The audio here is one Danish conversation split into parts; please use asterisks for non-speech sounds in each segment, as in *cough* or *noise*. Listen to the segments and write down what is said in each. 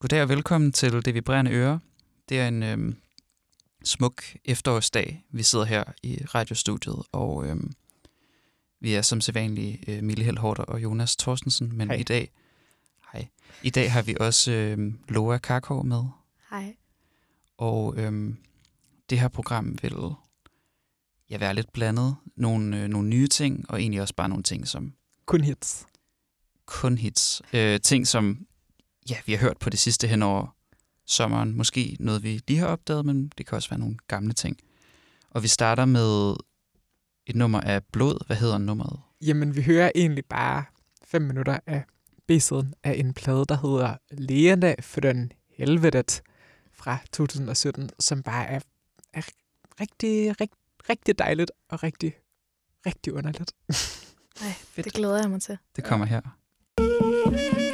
Goddag og velkommen til Det Vibrerende Øre. Det er en øhm, smuk efterårsdag. Vi sidder her i radiostudiet, og øhm, vi er som sædvanlige øh, Mille Helhorter og Jonas Thorstensen, men Hej. i dag hej, i dag har vi også øhm, Loa Karkov med, Hej. og øhm, det her program vil ja, være lidt blandet. Nogle, øh, nogle nye ting, og egentlig også bare nogle ting, som Kun hits. kun hits. Øh, ting, som ja, vi har hørt på det sidste hen over sommeren. Måske noget, vi lige har opdaget, men det kan også være nogle gamle ting. Og vi starter med et nummer af blod. Hvad hedder nummeret? Jamen, vi hører egentlig bare fem minutter af B-siden af en plade, der hedder Leende for den helvedet fra 2017, som bare er, er rigtig, rigtig, rigtig dejligt og rigtig, rigtig underligt. Ej, *laughs* det glæder jeg mig til. Det kommer her. so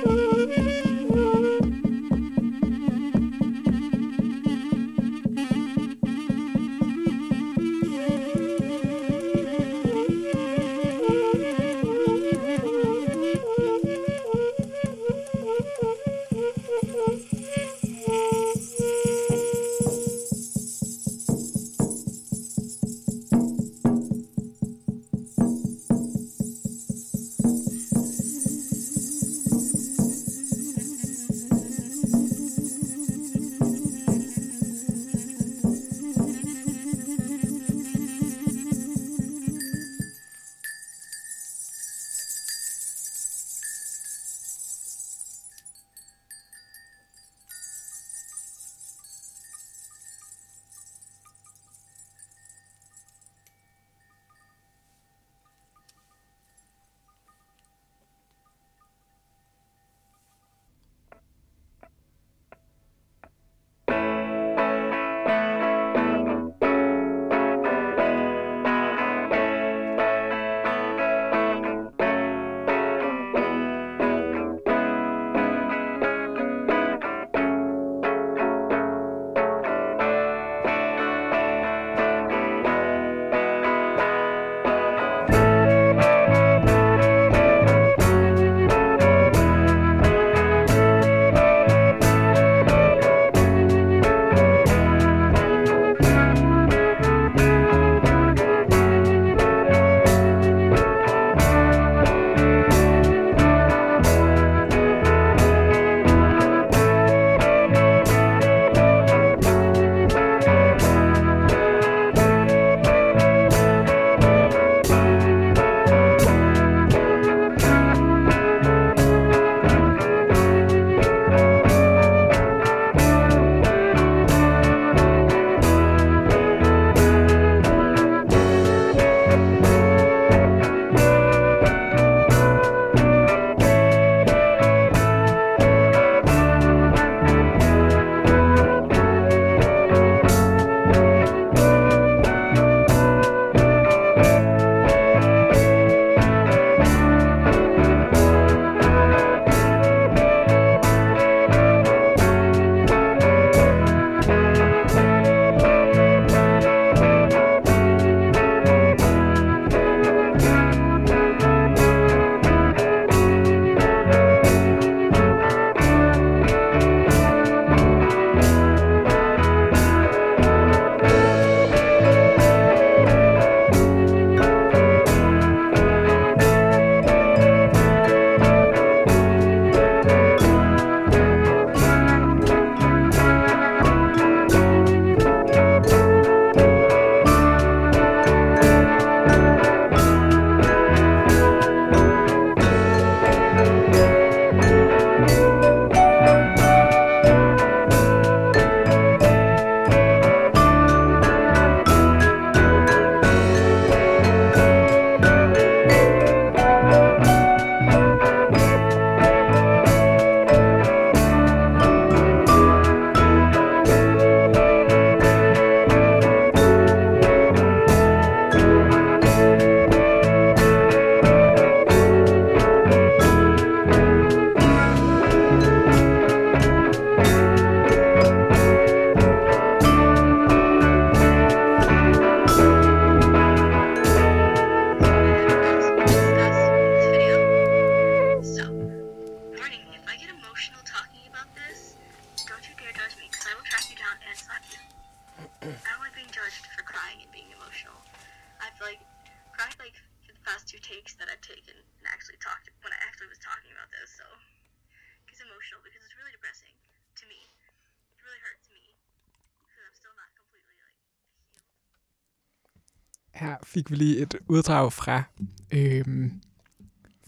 vi lige et uddrag fra, øhm,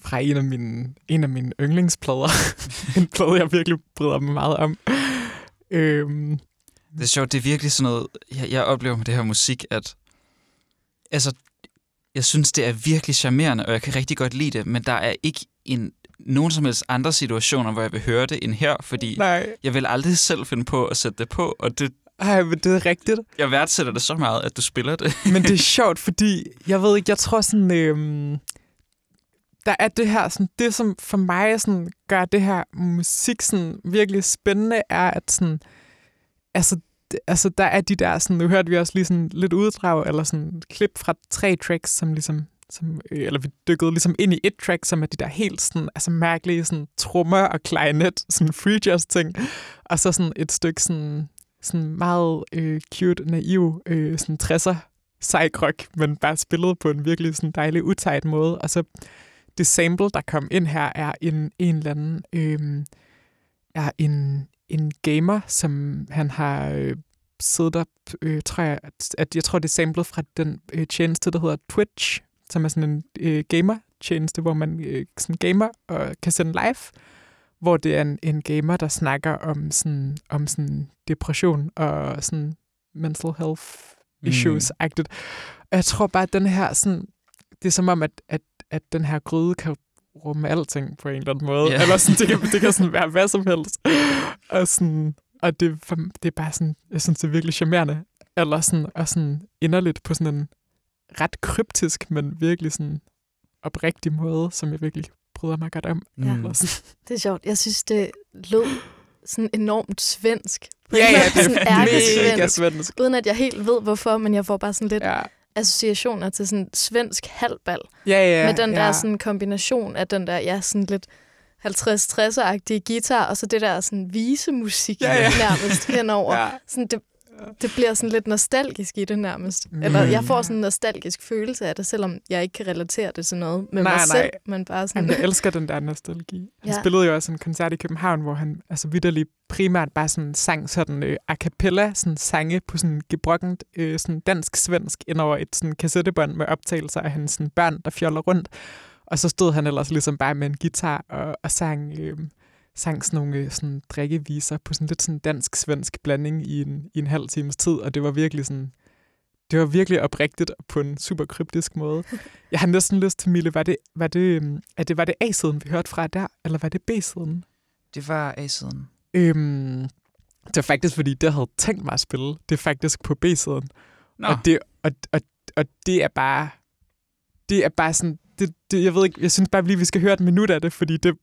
fra en, af mine, en af mine yndlingsplader. *laughs* en plade, jeg virkelig bryder mig meget om. Øhm, Det er sjovt, det er virkelig sådan noget, jeg, jeg oplever med det her musik, at altså, jeg synes, det er virkelig charmerende, og jeg kan rigtig godt lide det, men der er ikke en, nogen som helst andre situationer, hvor jeg vil høre det end her, fordi nej, jeg vil aldrig selv finde på at sætte det på, og det, ej, men det er rigtigt. jeg værdsætter det så meget, at du spiller det. *laughs* Men det er *laughs* sjovt, fordi jeg ved ikke, jeg tror sådan, øhm, der er det her, sådan, det som for mig sådan, gør det her musik sådan, virkelig spændende, er at sådan, altså, altså der er de der, sådan, nu hørte vi også lige sådan lidt uddrag, eller sådan klip fra tre tracks, som ligesom, som, øh, eller vi dykkede ligesom ind i et track, som er de der helt sådan, altså mærkelige sådan, trommer og klarinet, sådan free jazz ting, og så sådan et stykke sådan, sådan meget øh, cute, naiv, øh, sådan 60'er psych-rock, men bare spillet på en virkelig sådan dejlig, utejt måde. Og så det sample, der kom ind her, er en, en eller anden, øh, er en, en gamer, som han har øh, siddet op, øh, tror jeg, at, at jeg tror, det er samlet fra den øh, tjeneste, der hedder Twitch, som er sådan en øh, gamer-tjeneste, hvor man øh, sådan gamer og kan sende live, hvor det er en, en gamer, der snakker om sådan, om sådan depression og sådan mental health issues mm. agtigt. Og jeg tror bare, at den her sådan, det er som om, at, at, at den her gryde kan rumme alting på en eller anden måde. Yeah. Eller sådan, det kan, det kan sådan være hvad som helst. Og, sådan, og det, det er bare sådan, jeg synes, det er virkelig charmerende. Eller sådan, og sådan inderligt på sådan en ret kryptisk, men virkelig sådan oprigtig måde, som jeg virkelig bryder mig godt om. Ja. Eller sådan. Det er sjovt. Jeg synes, det lød sådan enormt svensk. Ja, ja, det sådan er mega ærkesvensk. svensk. Uden at jeg helt ved, hvorfor, men jeg får bare sådan lidt ja. Associationer til sådan svensk halvbal. ja, ja. Ja, med den ja. der sådan kombination af den der, ja, sådan lidt 50-60'er-agtige guitar, og så det der sådan visemusik ja. ja. nærmest *laughs* henover. Ja. Sådan, det, *laughs* det bliver sådan lidt nostalgisk i det nærmest. Mm. Eller jeg får sådan en nostalgisk følelse af det, selvom jeg ikke kan relatere det til noget med Nej, mig nej. selv, men bare sådan... Jamen, jeg elsker den der nostalgi. Han Ja. spillede jo også en koncert i København, hvor han altså vidderligt primært bare sådan sang sådan øh, a cappella, sådan sange på sådan gebrokkent øh, sådan dansk-svensk ind over et sådan kassettebånd med optagelser af hans sådan, børn, der fjoller rundt. Og så stod han ellers ligesom bare med en guitar og, og sang, øh, sang sådan nogle øh, sådan drikkeviser på sådan lidt sådan dansk-svensk blanding i en, i en halv times tid, og det var virkelig sådan det var virkelig oprigtigt på en super kryptisk måde. *laughs* Jeg har næsten lyst til, Mille, var det, var det, øhm, at det, var det A-siden, vi hørte fra der, eller var det B-siden? Det var A-siden. Øhm, det var faktisk, fordi det havde tænkt mig at spille. Det er faktisk på B-siden. Nå, Og det, og, og, og det er bare... Det er bare sådan... Det, det, jeg ved ikke, jeg synes bare lige, vi skal høre et minut af det, fordi det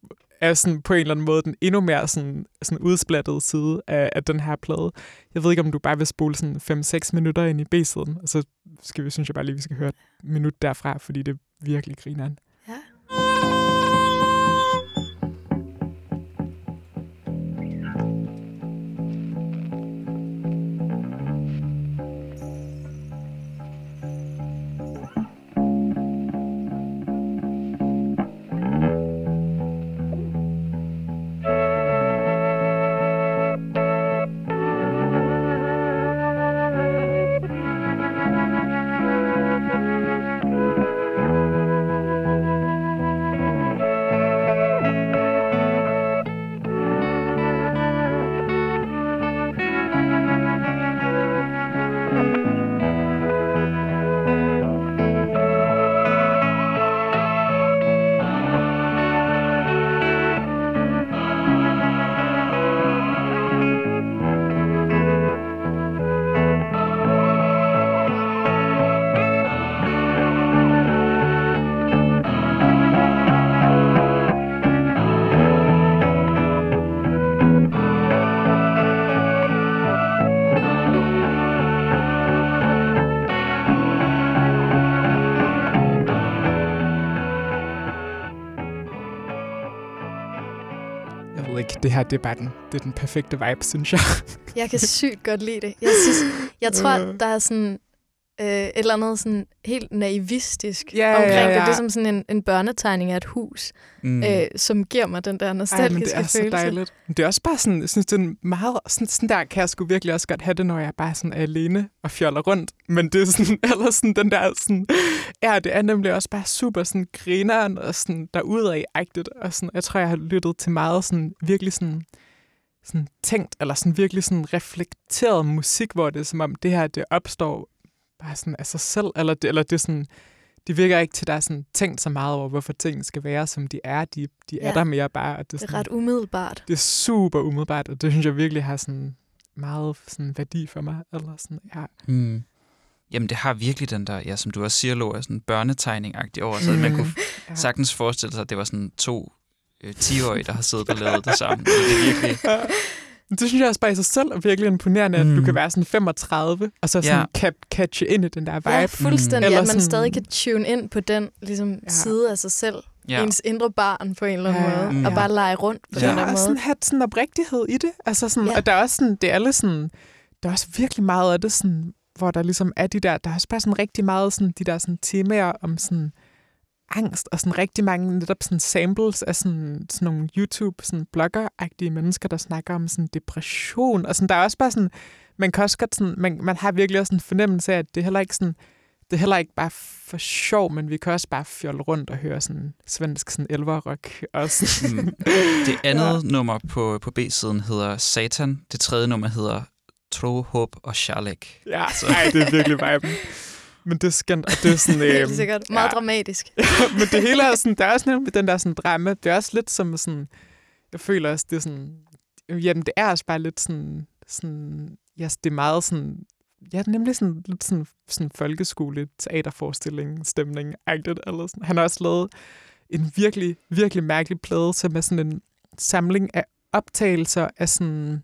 er sådan på en eller anden måde den endnu mere sådan, sådan udsplattede side af, af den her plade. Jeg ved ikke, om du bare vil spole sådan 5-6 minutter ind i B-siden, og så skal vi, synes jeg bare lige, vi skal høre et minut derfra, fordi det er virkelig grineren. Det her det er bare den, det er den perfekte vibe, synes jeg. Jeg kan sygt godt lide det. Jeg, synes, jeg tror, der er sådan øh, et eller andet sådan helt naivistisk Ja, omkring ja, det. ja. Det er som sådan en, en børnetegning af et hus, Mm. øh, som giver mig den der nostalgiske det er så følelse. dejligt. Men Det er også bare sådan, jeg synes, det er meget, sådan, sådan der kan jeg sgu virkelig også godt have det, når jeg bare sådan er alene og fjoller rundt. Men det er sådan, *laughs* eller sådan den der sådan, ja, det er nemlig også bare super sådan grineren og sådan derudad-agtigt. Og sådan, jeg tror, jeg har lyttet til meget sådan virkelig sådan, sådan tænkt, eller sådan virkelig sådan reflekteret musik, hvor det er som om det her, det opstår bare sådan af sig selv, eller det, eller det er sådan, det virker ikke til, at der er sådan tænkt så meget over, hvorfor ting skal være, som de er. De, de er Ja. der mere bare. Og det, er Det er sådan, ret umiddelbart. det er super umiddelbart, og det synes jeg virkelig har sådan meget sådan værdi for mig. Eller sådan, ja. Mm. Jamen, det har virkelig den der, ja, som du også siger, Laura, sådan børnetegning-agtig over. Så man kunne *laughs* ja. sagtens forestille sig, at det var sådan to øh, 10-årige, der har siddet og lavet det sammen. Det er virkelig... *laughs* Men Det synes jeg også bare i sig selv er virkelig imponerende, at Mm. du kan være sådan 35, og så sådan Ja. cap- catche ind i den der vibe. Ja, fuldstændig. Eller At man sådan- stadig kan tune ind på den ligesom, Ja. side af sig selv. Ja. Ens indre barn på en eller anden Ja, måde. mm. Og bare lege rundt på Ja. den der og måde. sådan have sådan oprigtighed i det. Altså sådan, Ja. Og der er også sådan, det er alle sådan, der er også virkelig meget af det, sådan, hvor der ligesom er de der, der er også bare sådan rigtig meget sådan, de der sådan temaer om sådan angst, og sådan rigtig mange netop sådan samples af sådan, sådan nogle YouTube sådan blogger-agtige mennesker, der snakker om sådan depression, og sådan, der er også bare sådan, man kan også godt sådan, man, man har virkelig også en fornemmelse af, at det er heller ikke sådan, det er heller ikke bare for sjov, men vi kan også bare fjolle rundt og høre sådan svensk sådan elverrock. Og sådan. Mm. *laughs* Det andet ja. nummer på, på B-siden hedder Satan. Det tredje nummer hedder Tro, Håb og Charlek. Ja, ej, det er virkelig viben. *laughs* Men det er skønt, og det er sådan... *laughs* Helt øhm, sikkert. Meget ja. dramatisk. *laughs* men det hele er sådan, der er også nemlig den der sådan drama. Det er også lidt som sådan, jeg føler også, det er sådan, jamen det er også bare lidt sådan, sådan ja, det er meget sådan, ja, det er nemlig sådan lidt sådan, sådan folkeskole teaterforestilling stemning agtigt eller sådan. Han har også lavet en virkelig, virkelig mærkelig plade, som er sådan en samling af optagelser af sådan,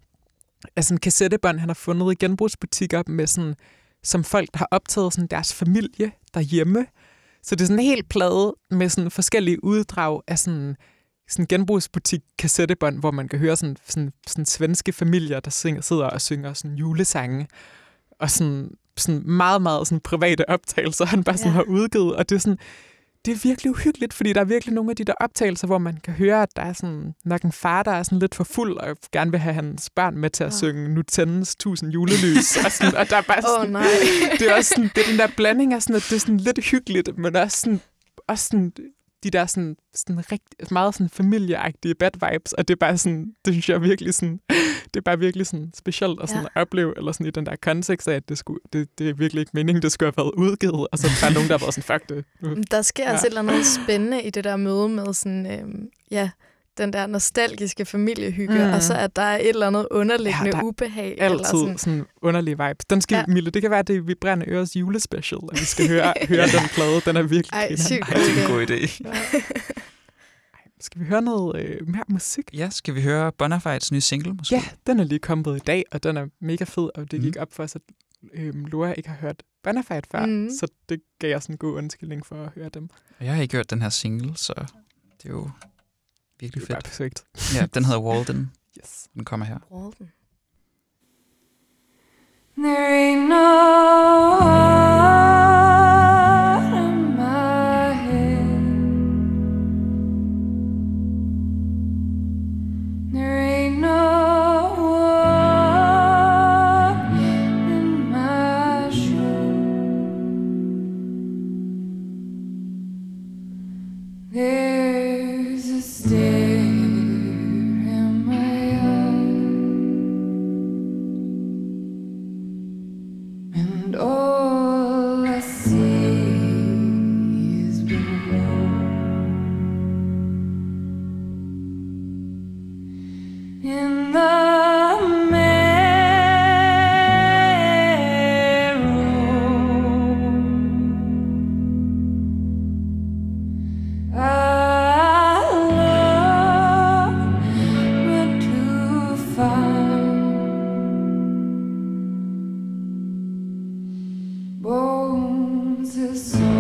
af sådan kassettebånd, han har fundet i genbrugsbutikker med sådan, som folk der har optaget sådan deres familie derhjemme. Så det er sådan en hel plade med sådan forskellige uddrag af sådan, sådan genbrugsbutik kassettebånd, hvor man kan høre sådan, sådan, sådan svenske familier, der synger, sidder og synger sådan julesange. Og sådan, sådan meget, meget sådan private optagelser, *laughs* han bare sådan Ja. har udgivet. Og det er sådan, det er virkelig uhyggeligt, fordi der er virkelig nogle af de der optagelser, hvor man kan høre, at der er sådan, nok en far, der er sådan lidt for fuld, og gerne vil have hans børn med til at Åh. synge Nu tændes tusind julelys. og, sådan, og der er bare sådan, oh, nej. det er også sådan, det er den der blanding af sådan, at det er sådan lidt hyggeligt, men også sådan, også sådan de der sådan, sådan rigtig, meget sådan familieagtige bad vibes, og det er bare sådan, det synes jeg virkelig sådan, *laughs* det er bare virkelig sådan specielt at sådan Ja. opleve, eller sådan i den der kontekst af, at det, skulle, det, det er virkelig ikke meningen, det skulle have været udgivet, og så er der bare nogen, der været sådan, fuck det. Der sker Ja. ja. også et eller andet spændende i det der møde med sådan, øhm, ja, den der nostalgiske familiehygge, Mm. mm. og så at der er et eller andet underliggende Ja, er ubehag. Eller Altid sådan. sådan underlige vibes. Den skal, ja. Mille, det kan være, det er Vibrerende Øres julespecial, at vi skal høre, *laughs* høre den plade. Den er virkelig Ej, sygt Ej, det er en god idé. Skal vi høre noget øh, mere musik? Ja, skal vi høre Bonafides nye single måske? Ja, den er lige kommet i dag, og den er mega fed, og det Mm. gik op for os, at øhm, Laura ikke har hørt Bonafide før, Mm. så det gav jeg sådan en god undskyldning for at høre dem. Og Jeg har ikke hørt den her single, så det er jo virkelig Det er fedt. perfekt. Ja, den hedder *laughs* Walden. Yes. Den kommer her. Walden. There ain't no bones is all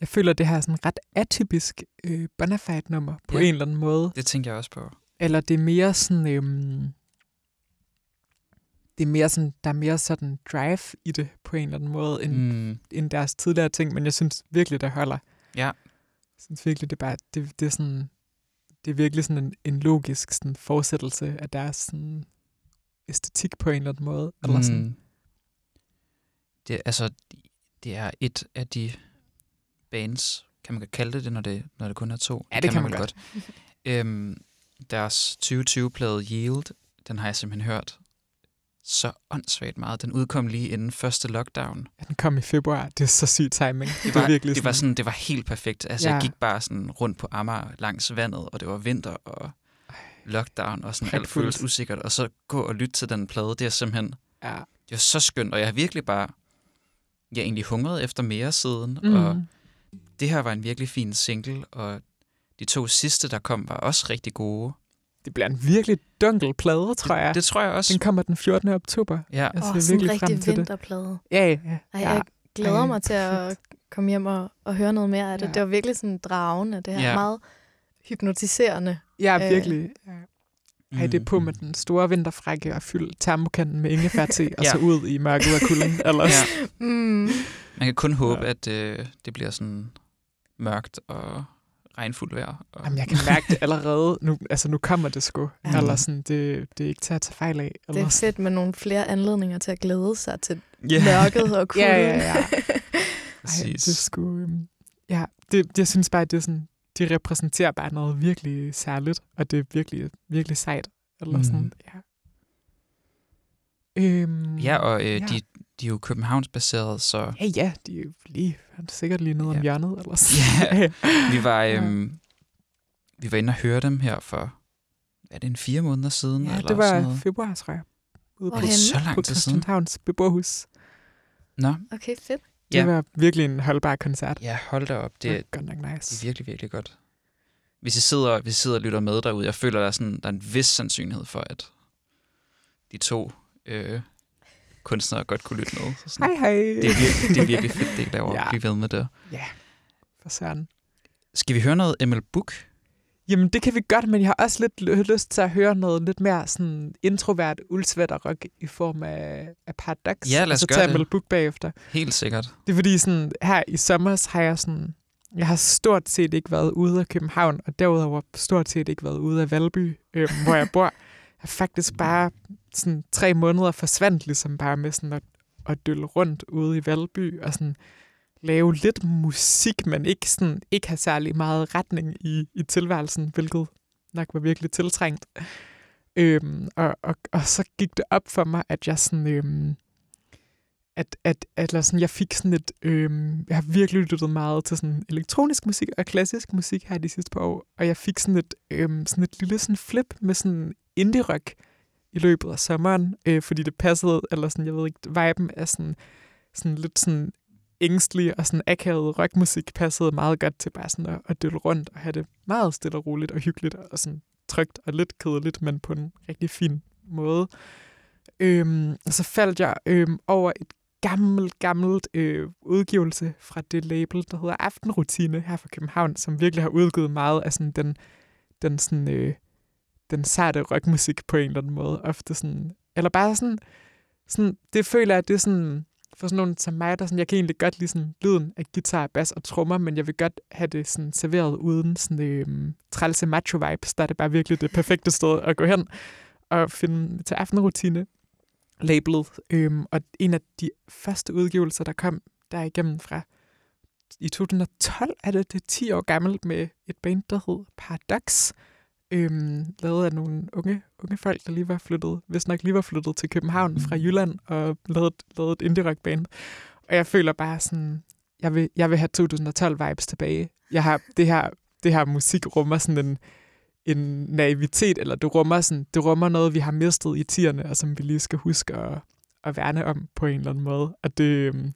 Jeg føler, det her er sådan ret atypisk øh, Bonafide-nummer på Ja. en eller anden måde. Det tænker jeg også på. Eller det er mere sådan... Øhm, det er mere sådan, der er mere sådan drive i det på en eller anden måde, end, mm. End deres tidligere ting, men jeg synes virkelig, det holder. Ja. Jeg synes virkelig, det er bare, det, det er sådan, det er virkelig sådan en, en logisk sådan fortsættelse af deres sådan æstetik på en eller anden måde. Eller sådan. Mm. Det, altså, det er et af de bands, kan man godt kalde det det, når det, når det kun er to? Ja, det kan man vel godt. *laughs* øhm, deres 2020-plade Yield, den har jeg simpelthen hørt så åndssvagt meget. Den udkom lige inden første lockdown. Ja, den kom i februar. Det er så syg timing. Det var, virkelig det var, sådan, det var helt perfekt. Altså, ja. Jeg gik bare sådan rundt på Amager langs vandet, og det var vinter og lockdown, og sådan alt føles usikkert. Og så gå og lytte til den plade, det er simpelthen Ja. det var så skønt, og jeg har virkelig bare, jeg egentlig hungret efter mere siden, mm. og det her var en virkelig fin single, og de to sidste, der kom, var også rigtig gode. Det bliver en virkelig dunkel plade, tror jeg. Det, det tror jeg også. Den kommer den 14. oktober. Ja, Jeg Åh, ser oh, sådan en virkelig frem rigtig til det. vinterplade. Ja, ja. Ej, ja. jeg glæder Ej, mig til at perfekt. komme hjem og, og høre noget mere af det. Ja. Det var virkelig sådan dragende, det her Ja. meget hypnotiserende. Ja, Øh, virkelig. Ja. Ej, det er på med den store vinterfrække og fylde termokanden med ingefær til, og *laughs* Ja. så ud i mørket af kulden. *laughs* Eller Ja. Mm. Man kan kun håbe, Ja. at øh, det bliver sådan mørkt og regnfuldt vejr. Og... Jamen, jeg kan mærke det allerede. Nu, altså, nu kommer det sgu. Ja. Eller sådan, det, det er ikke til at tage fejl af. Det Eller er fedt med nogle flere anledninger til at glæde sig til Ja, mørket og kulden. Ja, ja, ja. *laughs* Ej, det er sgu... øhm, Ja, det, jeg synes bare, at det er sådan, de repræsenterer bare noget virkelig særligt, og det er virkelig, virkelig sejt. Eller Mhm. sådan, ja. Øhm, Ja, og øh, Ja. De, de er jo Københavns-baseret, så Ja, ja, de er jo lige, han er sikkert lige nede om Ja. hjørnet. Eller sådan. Ja. *laughs* vi var, Ja. øhm, vi var inde og høre dem her for er det en fire måneder siden? Ja, eller det sådan var noget? februar, tror jeg. Ude på? Så på lang tid siden. Christianshavns beboerhus. Nå, Okay, fedt. Det Ja. var virkelig en holdbar koncert. ja, hold da op. Det Det, var godt nok det nice. er virkelig, virkelig godt. Hvis I sidder, hvis I sidder og lytter med derude, jeg føler, der er, sådan, der er en vis sandsynlighed for, at de to øh, kunstnere godt kunne lytte med. Så sådan, Hej, hej. det, er virkelig, det er virkelig fedt, det I laver. Ja. Ja. Bliv ved med det. For søren. Skal vi høre noget Emil Book? Jamen, det kan vi godt, men jeg har også lidt ly- lyst til at høre noget lidt mere sådan introvert uldsvætter rock i form af, af Paradox. Ja, lad os og så gøre tage det. Emil Book bagefter. Helt sikkert. Det er fordi, sådan, her i sommer har jeg sådan... Jeg har stort set ikke været ude af København, og derudover stort set ikke været ude af Valby, øh, hvor jeg bor. *laughs* Jeg faktisk bare sådan tre måneder forsvandt ligesom bare med sådan at, at dølle rundt ude i Valby og sådan lave lidt musik, men ikke, sådan, ikke have særlig meget retning i, i tilværelsen, hvilket nok var virkelig tiltrængt. Øhm, og, og, og så gik det op for mig, at jeg sådan... Øhm, at, at, at eller sådan, jeg fik sådan et, øhm, jeg har virkelig lyttet meget til sådan elektronisk musik og klassisk musik her de sidste par år, og jeg fik sådan et, øhm, sådan et lille sådan flip med sådan indie rock i løbet af sommeren, øh, fordi det passede, eller sådan, jeg ved ikke, viben er sådan, sådan lidt sådan ængstelig og sådan akavet rockmusik passede meget godt til bare sådan at, at dølle rundt og have det meget stille og roligt og hyggeligt og sådan trygt og lidt kedeligt, men på en rigtig fin måde. Øhm, og så faldt jeg øhm, over et gammelt, gammelt øh, udgivelse fra det label, der hedder Aftenrutine her fra København, som virkelig har udgivet meget af sådan den, den, sådan, øh, den sarte rockmusik på en eller anden måde. Ofte sådan, eller bare sådan, sådan, det føler jeg, det er sådan, for sådan nogen som mig, der sådan, jeg kan egentlig godt lide sådan lyden af guitar, bas og trommer, men jeg vil godt have det sådan serveret uden sådan øh, trælse macho vibes, der er det bare virkelig det perfekte sted at gå hen og finde til aftenrutine labelet. Øhm, og en af de første udgivelser, der kom der igennem fra i 2012, er det, det er 10 år gammelt med et band, der hed Paradox. Øhm, lavet af nogle unge, unge folk, der lige var flyttet, hvis nok lige var flyttet til København fra Jylland og lavet, lavet et indie rock band. Og jeg føler bare sådan, jeg vil, jeg vil have 2012 vibes tilbage. Jeg har det her, det her musik rummer sådan en, en naivitet, eller det rummer, sådan, det rummer noget, vi har mistet i tierne, og som vi lige skal huske at, at værne om på en eller anden måde. Og det, øhm,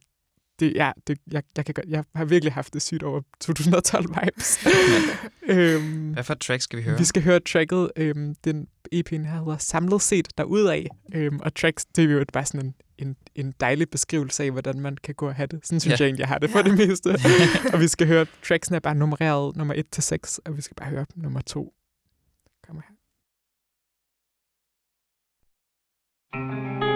det, ja, det, jeg, jeg, kan godt, jeg har virkelig haft det sygt over 2012 vibes. *laughs* øhm, Hvad for et track skal vi høre? vi skal høre tracket, øhm, den EP'en her hedder Samlet set derudaf. Øhm, og tracks, det er jo bare sådan en, en, en dejlig beskrivelse af, hvordan man kan gå og have det. Sådan synes Ja. jeg egentlig, jeg har det for det meste. *laughs* og vi skal høre, tracksen er bare nummereret nummer 1 til 6, og vi skal bare høre nummer 2. Kommer her. Thank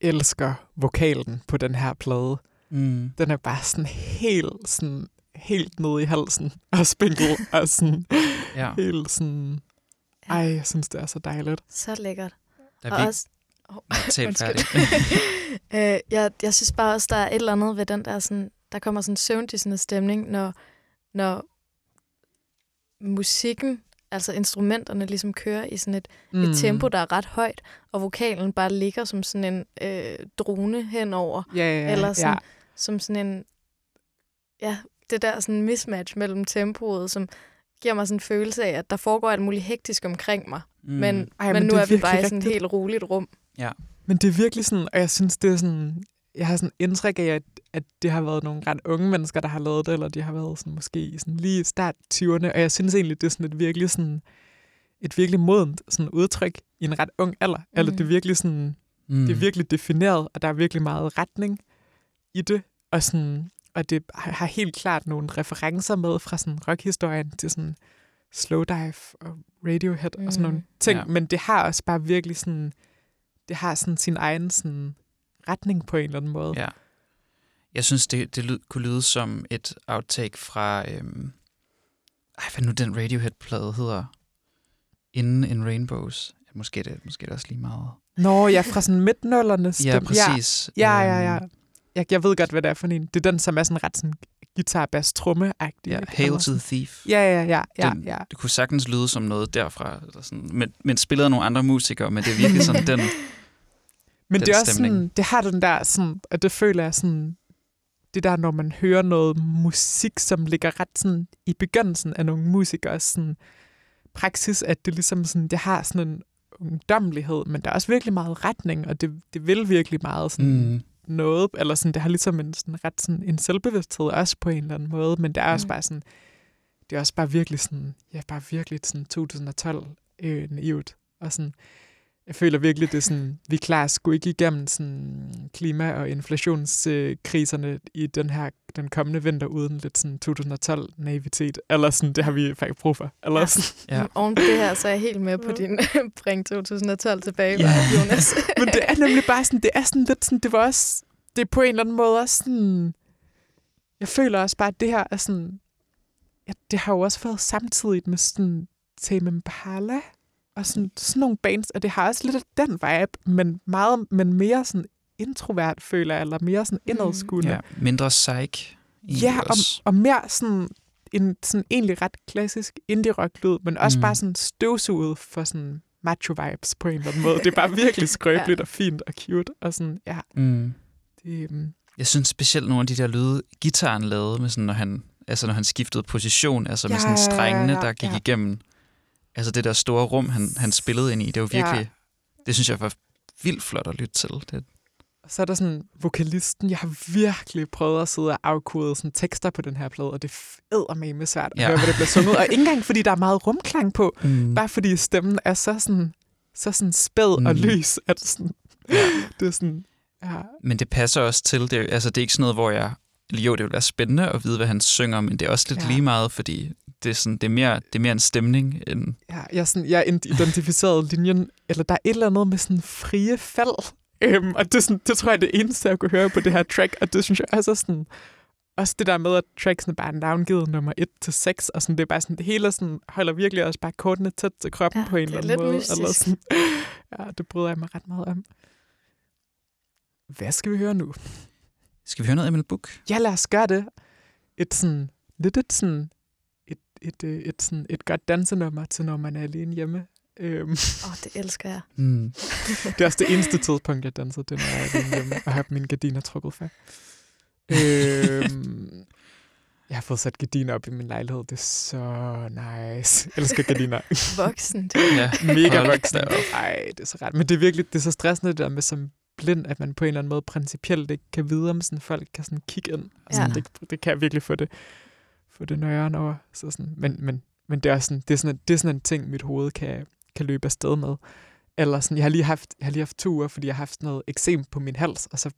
elsker vokalen på den her plade. Mm. Den er bare sådan helt, sådan, helt nede i halsen og spinkel og sådan *laughs* Ja. helt sådan... Ej, jeg synes, det er så dejligt. Så lækkert. Der Og er vi også, *laughs* oh, *laughs* øh, jeg, jeg synes bare også, der er et eller andet ved den der sådan, der kommer sådan en søvndyssende stemning, når, når musikken, altså instrumenterne ligesom kører i sådan et, mm. et tempo, der er ret højt, og vokalen bare ligger som sådan en øh, drone henover, Ja, ja, ja. eller sådan, ja. som sådan en, ja, det der sådan mismatch mellem tempoet, som giver mig sådan en følelse af, at der foregår alt muligt hektisk omkring mig, Mm. men, Ej, men men nu det er er vi bare i sådan et helt roligt rum. Men det er virkelig sådan, og jeg synes, det er sådan, jeg har sådan indtryk af, at, at det har været nogle ret unge mennesker, der har lavet det, eller de har været sådan, måske sådan lige i start 20'erne, og jeg synes egentlig, det er sådan et virkelig sådan, et virkelig modent sådan udtryk i en ret ung alder. Mm. Eller det er virkelig sådan, mm. det er virkelig defineret, og der er virkelig meget retning i det, og sådan, og det har helt klart nogle referencer med fra sådan rockhistorien til sådan Slowdive og Radiohead og sådan Mm. nogle ting, Ja. men det har også bare virkelig sådan, det har sådan sin egen sådan retning på en eller anden måde. Ja. Jeg synes, det, det lyd, kunne lyde som et outtake fra... Øhm, ej, hvad nu den Radiohead-plade hedder? Inden in Rainbows. Måske det, måske det også lige meget. Nå, ja, fra sådan midtnullerne. Ja, præcis. Ja, ja, ja. ja. Øhm, Jeg, jeg ved godt, hvad det er for en. Det er den, som er sådan ret sådan guitar bass tromme agtig ja, Hail to the Thief. Ja, ja, ja, ja, Den- ja. Det kunne sagtens lyde som noget derfra. Eller sådan, men, men spillet af nogle andre musikere, men det virkelig sådan *laughs* den... Men den det er også stemning. sådan, det har den der sådan, og det føler jeg sådan, det der, når man hører noget musik, som ligger ret sådan i begyndelsen af nogle musikers sådan praksis, at det ligesom sådan, det har sådan en ungdommelighed, men der er også virkelig meget retning, og det, det vil virkelig meget sådan Mm. noget, eller sådan, det har ligesom en sådan ret sådan en selvbevidsthed også på en eller anden måde, men det er også Mm. bare sådan, det er også bare virkelig sådan, ja, bare virkelig sådan 2012 øh, naivt, og sådan, jeg føler virkelig, det er sådan, vi klarer sgu ikke igennem sådan klima- og inflationskriserne i den her den kommende vinter uden lidt sådan 2012 naivitet. Eller sådan, det har vi faktisk brug for. Eller Ja. sådan. Ja. Oven på det her, så er jeg helt med på din *laughs* bring 2012 tilbage, Ja. Jonas. *laughs* Men det er nemlig bare sådan, det er sådan lidt sådan, det var også, det er på en eller anden måde også sådan, jeg føler også bare, at det her er sådan, ja, det har jo også været samtidigt med sådan Tame Impala, og sådan, sådan nogle bands, og det har også lidt af den vibe, men, meget, men mere sådan introvert, føler jeg, eller mere sådan indadskuende. Ja, mindre psych. Ja, og, og mere sådan en sådan egentlig ret klassisk indie-rock-lyd, men også Mm. bare sådan støvsuget for sådan macho-vibes på en eller anden måde. Det er bare *laughs* virkelig skrøbeligt ja. og fint og cute. Og sådan, ja, Mm. det, um, Jeg synes specielt nogle af de der lyde, gitaren lavede, med sådan, når han, altså når han skiftede position, altså med Ja, sådan strengene, ja, der gik ja. igennem. Altså det der store rum, han, han spillede ind i, det var Ja. virkelig, det synes jeg var vildt flot at lytte til. Det, og så er der sådan vokalisten. Jeg har virkelig prøvet at sidde og afkode sådan tekster på den her plade, og det er med svært at Ja. høre, hvad det bliver sunget. Og ikke engang, fordi der er meget rumklang på, mm. bare fordi stemmen er så sådan, så sådan spæd mm. og lys, at sådan, det er sådan, ja, Men det passer også til, det, altså det er ikke sådan noget, hvor jeg, jo, det vil være spændende at vide, hvad han synger, men det er også lidt Ja. ja. lige meget, fordi det er, sådan, det, er mere, det er mere en stemning end... Ja, jeg, er sådan, jeg identificerede linjen, eller der er et eller andet med sådan frie fald. Øhm, og det, er sådan, det tror jeg er det eneste, jeg kunne høre på det her track, og det synes jeg også er sådan, også det der med, at tracksene bare er navngivet nummer 1 til 6, og sådan, det er bare sådan, det hele sådan, holder virkelig også bare kortene tæt til kroppen Ja, på en er eller anden måde. mystisk. Eller sådan, ja, det bryder jeg mig ret meget om. Hvad skal vi høre nu? Skal vi høre noget Emil Book? Ja, lad os gøre det. Et sådan, lidt et sådan, et, et, et, et, sådan, et godt dansenummer til, når man er alene hjemme. Øhm, Åh, oh, det elsker jeg. Mm. *laughs* Det er også det eneste tidspunkt, jeg dansede, det er, når jeg er alene hjemme og har mine gardiner trukket for. Øhm, jeg har fået sat gardiner op i min lejlighed. Det er så nice. Jeg elsker gardiner. *laughs* Voksen. Det. Ja. Mega Hold voksen. da op. Ej, det er så ret. Men det er virkelig det er så stressende, det der med som blind, at man på en eller anden måde principielt ikke kan vide, om sådan folk kan sådan kigge ind. Og sådan, Ja. det, det, kan jeg virkelig få det, få det nøjeren over. Så sådan, men, men, men det er, sådan, det, er sådan, det er sådan en ting, mit hoved kan, kan løbe afsted med. Eller sådan, jeg har lige haft, jeg har lige haft to uger, fordi jeg har haft sådan noget eksem på min hals, og så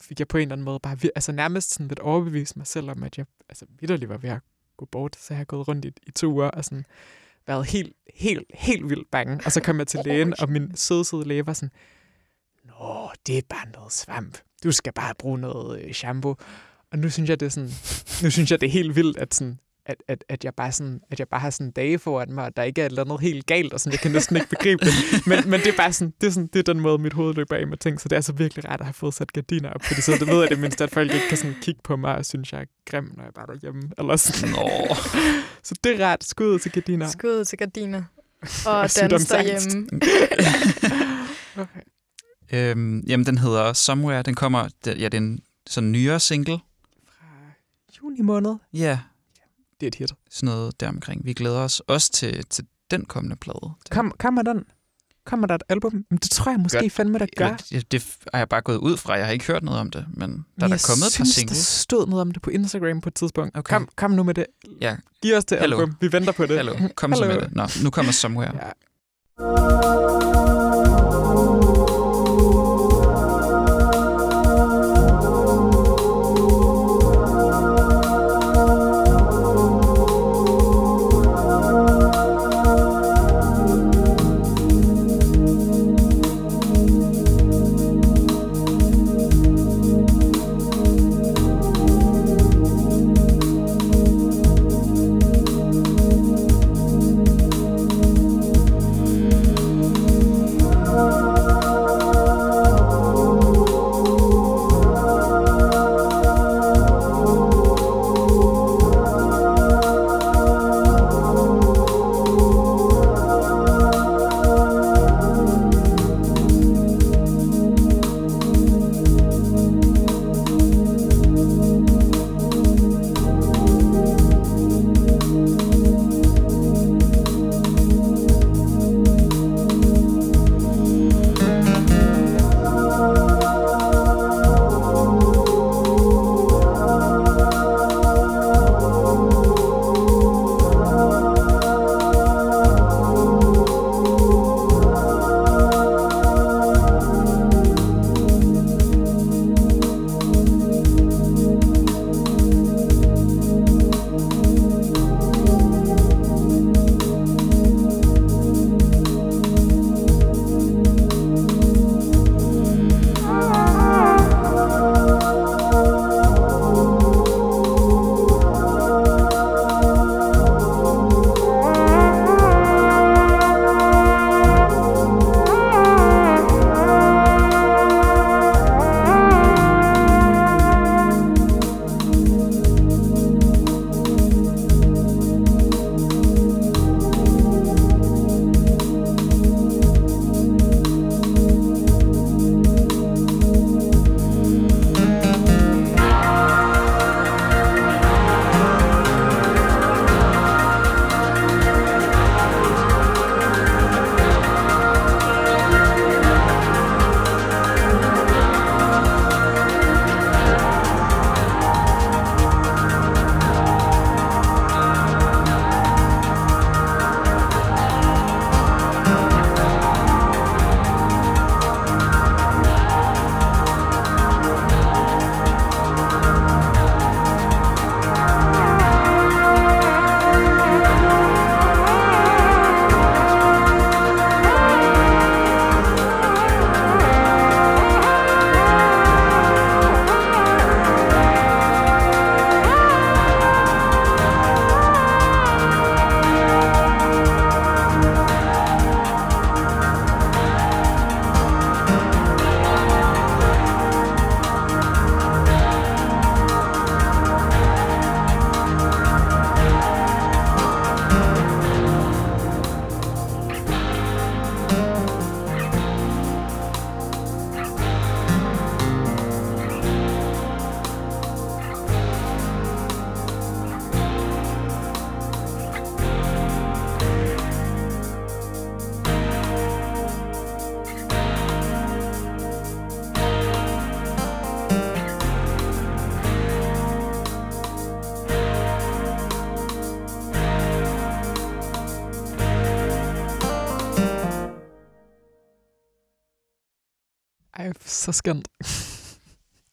fik jeg på en eller anden måde bare altså nærmest sådan lidt overbevist mig selv om, at jeg altså vidderligt var ved at gå bort, så jeg har gået rundt i, i to uger og sådan været helt, helt, helt vildt bange. Og så kom jeg til *laughs* lægen, og min søde, søde læge var sådan, Nå, det er bare noget svamp. Du skal bare bruge noget øh, shampoo. Og nu synes jeg, det er sådan, nu synes jeg, det er helt vildt, at, sådan, at, at, at, jeg bare sådan, at jeg bare har sådan dage foran mig, og der ikke er et eller andet helt galt, og sådan, jeg kan næsten ikke begribe det. Men, men det er bare sådan, det er, sådan, det er den måde, mit hoved løber af med ting, så det er så virkelig rart at have fået sat gardiner op, fordi så det ved jeg det mindste, at folk ikke kan sådan kigge på mig og synes, jeg er grim, når jeg bare er derhjemme. Eller sådan. Nå. Så det er rart. Skud til gardiner. Skud til gardiner. *laughs* Og Og dans derhjemme. *laughs* Okay. Øhm, jamen, den hedder Somewhere. Den kommer, det- ja, det er en sådan nyere single. Juni måned. Ja, Det er et hit. sådan noget deromkring. Vi glæder os også til, til den kommende plade. Kom, kommer den? Kommer der et album? Men det tror jeg måske Gør- fandme, der gør. Det, det er jeg bare gået ud fra. Jeg har ikke hørt noget om det, men der Men er der kommet et par singles. der stod noget om det på Instagram på et tidspunkt. Okay. Kom, kom nu med det. Ja. Giv os det Hallo. album. Vi venter på det. Hallo, kom så Hallo. med det. Nå, nu kommer Somewhere. Ja.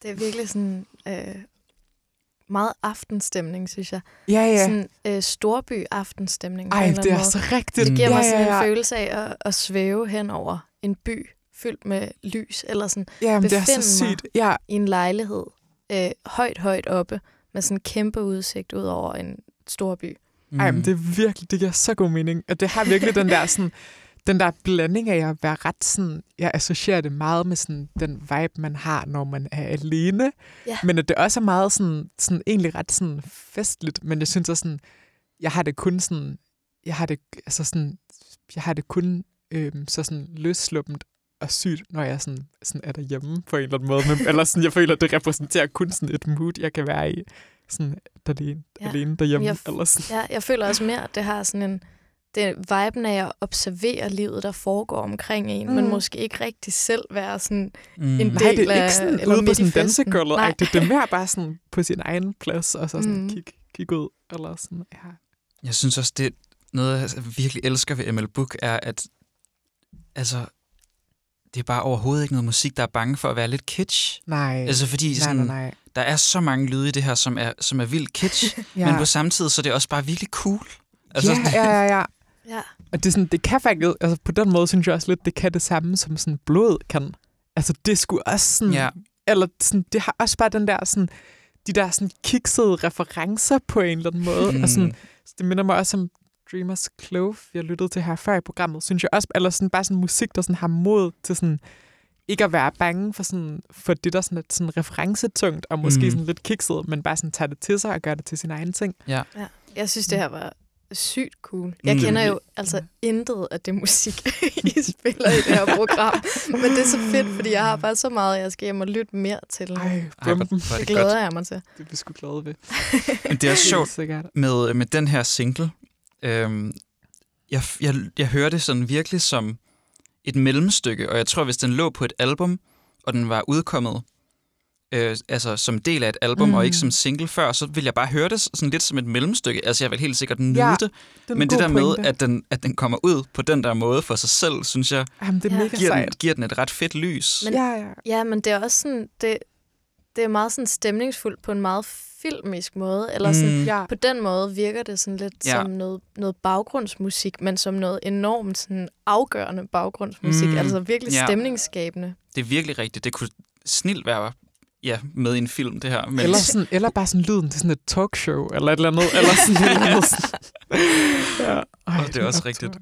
Det er virkelig sådan øh, meget aftenstemning, synes jeg. Ja, ja. Sådan øh, storby aftenstemning. Ej, det er måde. så rigtigt. Det giver ja, mig sådan ja, ja. en følelse af at, at svæve hen over en by, fyldt med lys, eller sådan Jamen, det er så befinde mig. sygt. Ja, i en lejlighed, øh, højt, højt oppe, med sådan en kæmpe udsigt ud over en stor by. Mm. Ej, men det er virkelig, det giver så god mening. Og det har virkelig den der sådan, *laughs* den der blanding af at være ret sådan, jeg associerer det meget med sådan den vibe, man har, når man er alene. Ja. Men at det også er meget sådan, sådan egentlig ret sådan festligt, men jeg synes også sådan, jeg har det kun sådan, jeg har det, altså sådan, jeg har det kun øhm, så sådan løssluppent og sygt, når jeg sådan, sådan er derhjemme på en eller anden måde. Men, eller sådan, jeg føler, at det repræsenterer kun sådan et mood, jeg kan være i. Sådan alene, Ja. ja. alene derhjemme. Jeg- eller sådan. Ja, jeg føler også mere, at det har sådan en... Det viben af at observere livet, der foregår omkring en, mm. men måske ikke rigtig selv være sådan... Mm. en Nej, det del er af- ikke sådan ude på sådan dansegulvet. Nej. Det er mere bare sådan på sin egen plads, og så sådan Mm. kigge kig ud. Eller sådan, ja. Jeg synes også, det er noget, jeg virkelig elsker ved ML Book, er, at altså, det er bare overhovedet ikke noget musik, der er bange for at være lidt kitsch. Nej, Altså fordi nej, sådan, nej, nej. der er så mange lyde i det her, som er, som er vildt kitsch, *laughs* Ja. men på samme tid, så er det også bare virkelig cool. Altså, ja, ja, ja, ja. Ja, Og det, er sådan, det kan faktisk, altså på den måde synes jeg også lidt, det kan det samme, som sådan blod kan. Altså det skulle også sådan, Ja. eller sådan, det har også bare den der sådan, de der sådan kiksede referencer på en eller anden måde. Mm. Og sådan, så det minder mig også om Dreamers Clove, jeg lyttede til her før i programmet, synes jeg også, eller sådan bare sådan musik, der sådan har mod til sådan, ikke at være bange for, sådan, for det, der sådan er sådan referencetungt, og måske Mm. mm. sådan lidt kikset, men bare sådan tage det til sig og gøre det til sin egen ting. ja. Jeg synes, det her var sygt cool. Jeg Mm. kender jo altså intet af det musik, *laughs* I spiller i det her program. Men det er så fedt, fordi jeg har bare så meget, jeg skal hjem og lytte mere til. Ej, Ej, hvor, bomben. hvor er det det godt. glæder jeg mig til. Det er vi sgu glade ved. *laughs* Men det er også sjovt, Sikkert. med, med den her single. Øhm, jeg, jeg, jeg hører det sådan virkelig som et mellemstykke, og jeg tror, hvis den lå på et album, og den var udkommet øh, altså som del af et album, mm. Mm. og ikke som single før, så vil jeg bare høre det sådan lidt som et mellemstykke. Altså, jeg vil helt sikkert nyde Ja, det, Det er en men det der med, pointe. at den, at den kommer ud på den der måde for sig selv, synes jeg, Jamen, det er Ja. mega giver den, giver den et ret fedt lys. Men- ja, ja. Ja, men det er også sådan, det, det er meget sådan stemningsfuldt på en meget filmisk måde. Eller sådan, Mm. ja. På den måde virker det sådan lidt Ja. som noget, noget baggrundsmusik, men som noget enormt sådan afgørende baggrundsmusik. Mm. Mm. Altså virkelig ja. stemningsskabende. Det er virkelig rigtigt. Det kunne snilt være ja, med i en film, det her. Men, Eller, sådan, eller bare sådan lyden til sådan et talkshow, eller et eller andet. Eller sådan et eller andet. sådan. *laughs* ja. Ej, Og det er også rigtigt.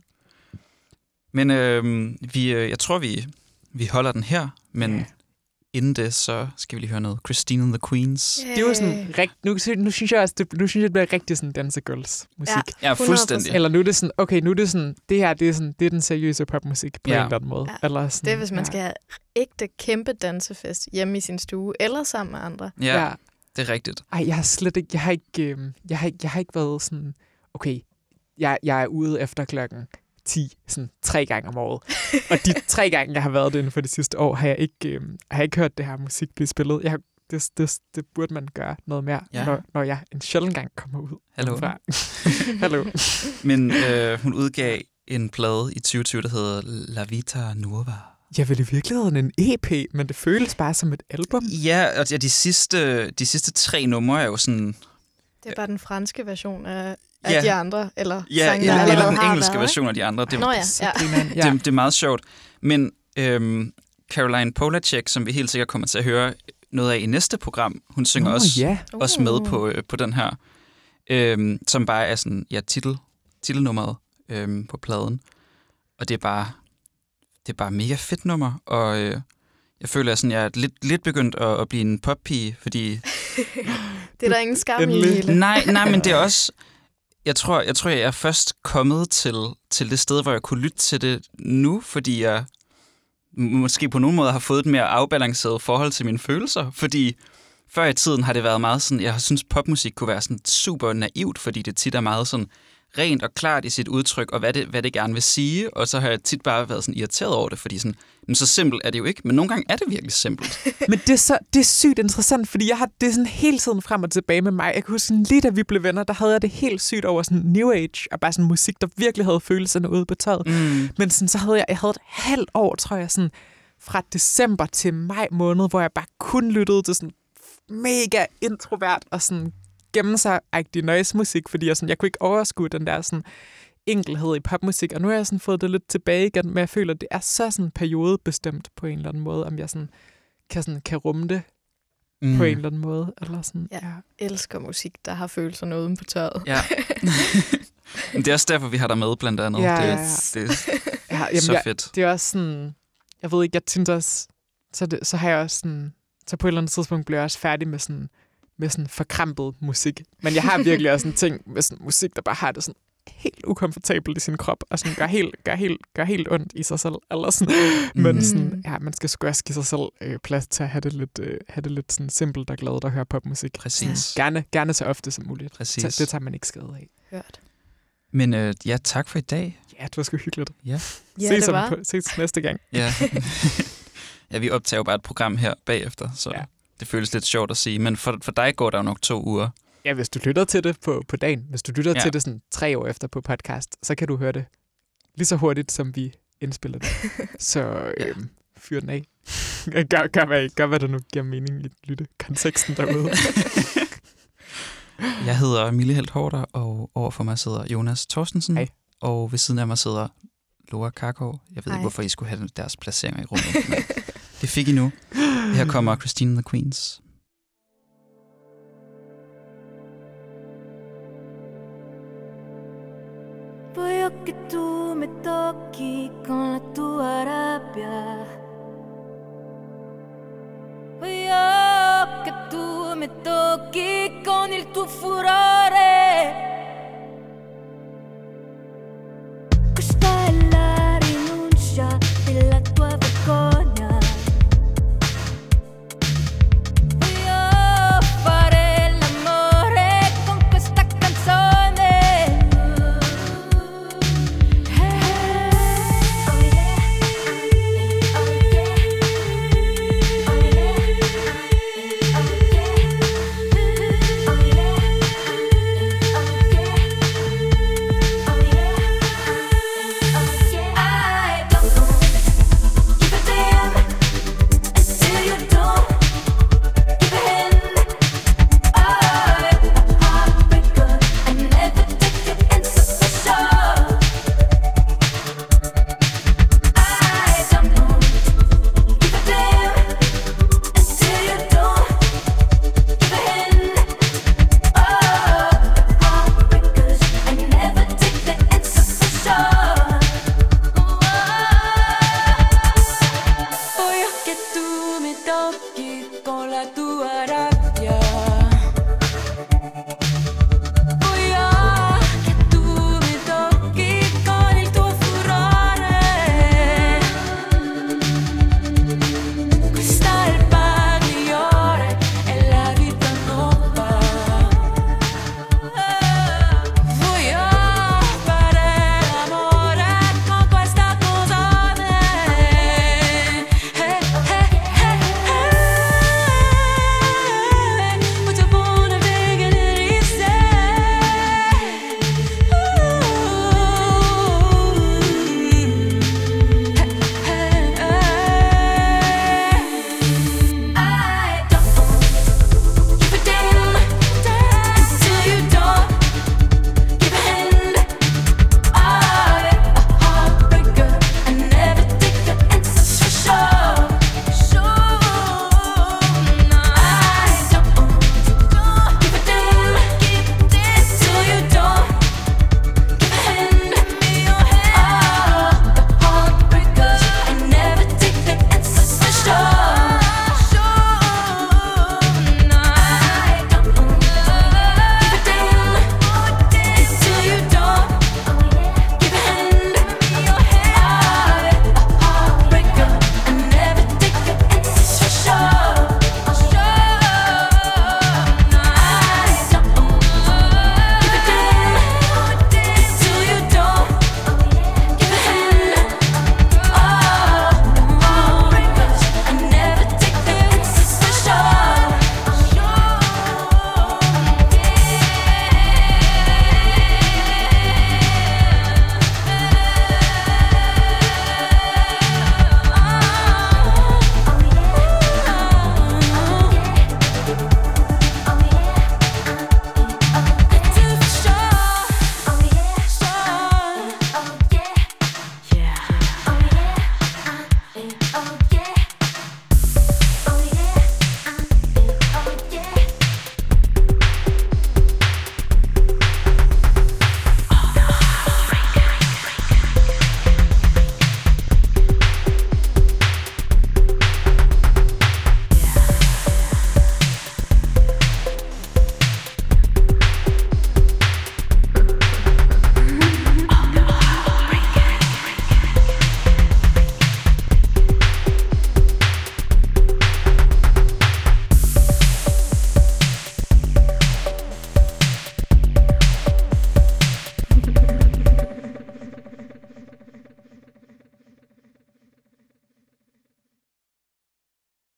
Men øh, vi, jeg tror, vi, vi holder den her, men Ja. Inden det, så skal vi lige høre noget Christine and the Queens. Det er jo sådan, rigt, nu, nu synes jeg også, det, nu synes jeg, det bliver rigtig sådan dansegirls musik. Ja. Ja, 100%. fuldstændig. Eller nu er det sådan, okay, nu er det sådan, det her, det er, sådan, det er den seriøse popmusik på Ja. en eller anden måde. Ja. Eller sådan, Det er, hvis man ja. skal have ægte kæmpe dansefest hjemme i sin stue, eller sammen med andre. Ja, Ja. det er rigtigt. Ej, jeg har slet ikke, jeg har ikke, øh, jeg har, ikke- jeg har ikke været sådan, okay, jeg, jeg er ude efter klokken 10, sådan tre gange om året. Og de *laughs* tre gange, jeg har været det inden for det sidste år, har jeg ikke, øh, har jeg ikke hørt det her musik blive spillet. Jeg, har- det, det, det burde man gøre noget mere, Ja. når, når jeg en sjældent gang kommer ud. Hallo. Fra. *laughs* Hallo. Men øh, hun udgav en plade i 2020, der hedder La Vita Nuova. Jeg ville i virkeligheden en EP, men det føles bare som et album. Ja, og ja, de sidste, de sidste tre numre er jo sådan... Det er bare den franske version af, af Ja. de andre, eller Ja, sange, der eller, eller den engelske været, version af de andre. Det, Nå ja, ja. ja. det, det er meget sjovt. Men øhm, Caroline Polacek, som vi helt sikkert kommer til at høre noget af i næste program, hun synger Nå, også ja. også Uh. med på, øh, på den her, øhm, som bare er sådan, ja, titel, titelnummeret øhm, på pladen. Og det er bare, det er bare mega fedt nummer, og øh, jeg føler, at sådan, jeg er lidt, lidt begyndt at, at blive en poppige, fordi... *laughs* Det er der ingen skam i nej, nej, men det er også... Jeg tror, jeg tror, jeg er først kommet til, til det sted, hvor jeg kunne lytte til det nu, fordi jeg måske på nogen måde har fået et mere afbalanceret forhold til mine følelser, fordi før i tiden har det været meget sådan, jeg synes popmusik kunne være sådan super naivt, fordi det tit er meget sådan rent og klart i sit udtryk, og hvad det, hvad det gerne vil sige, og så har jeg tit bare været sådan irriteret over det, fordi sådan, men så simpelt er det jo ikke, men nogle gange er det virkelig simpelt. *laughs* Men det er, så, det er sygt interessant, fordi jeg har det sådan hele tiden frem og tilbage med mig. Jeg kan huske, sådan, lige da vi blev venner, der havde jeg det helt sygt over sådan New Age, og bare sådan musik, der virkelig havde følelserne ude på tøjet. Mm. Men sådan, så havde jeg, jeg havde et halvt år, tror jeg, sådan, fra december til maj måned, hvor jeg bare kun lyttede til sådan mega introvert og sådan gemme sig noise musik, fordi jeg, sådan, jeg kunne ikke overskue den der sådan enkelhed i popmusik, og nu har jeg sådan fået det lidt tilbage igen, men jeg føler, at det er så sådan periodebestemt på en eller anden måde, om jeg sådan kan, sådan, kan rumme det mm. på en eller anden måde. Eller sådan, Ja. ja. elsker musik, der har følelserne uden på tøjet. Ja. *laughs* Det er også derfor, vi har dig med, blandt andet. Ja, det, ja, ja. det er ja jamen, så jeg, fedt. det er også sådan, jeg ved ikke, jeg synes også, så, det, så har jeg også sådan, så på et eller andet tidspunkt bliver jeg også færdig med sådan, med sådan forkrampet musik. Men jeg har virkelig også en ting med sådan musik, der bare har det sådan helt ukomfortabelt i sin krop, og sådan gør helt, gør helt, gør helt ondt i sig selv. Eller sådan. Men Mm. sådan, ja, man skal sgu også give sig selv øh, plads til at have det lidt, øh, have det lidt sådan simpelt og glad at høre popmusik. Præcis. Gerne, gerne så ofte som muligt. Præcis. Så det tager man ikke skade af. Hørt. Men øh, ja, tak for i dag. Ja, det var sgu hyggeligt. Ja, ses, det var. på- ses næste gang. Ja. *laughs* ja, vi optager jo bare et program her bagefter, så Ja. Det føles lidt sjovt at sige. Men for, for dig går der jo nok to uger. Ja, hvis du lytter til det på, på dagen, hvis du lytter ja. Ja. til det sådan tre år efter på podcast, så kan du høre det lige så hurtigt, som vi indspiller det. *laughs* så øhm, fyr den af. *laughs* gør, gør, hvad, gør, hvad der nu giver mening i lyttekonteksten derude. *laughs* Jeg hedder Mille Helt Hårder, og overfor mig sidder Jonas Torstensen. Hej. Og ved siden af mig sidder Laura Karkov. Jeg ved Hej. ikke, hvorfor I skulle have deres placeringer i rummet det fik I nu. Her kommer Christine and the Queens. Voglio che tu mi tocchi con la tua rabbia.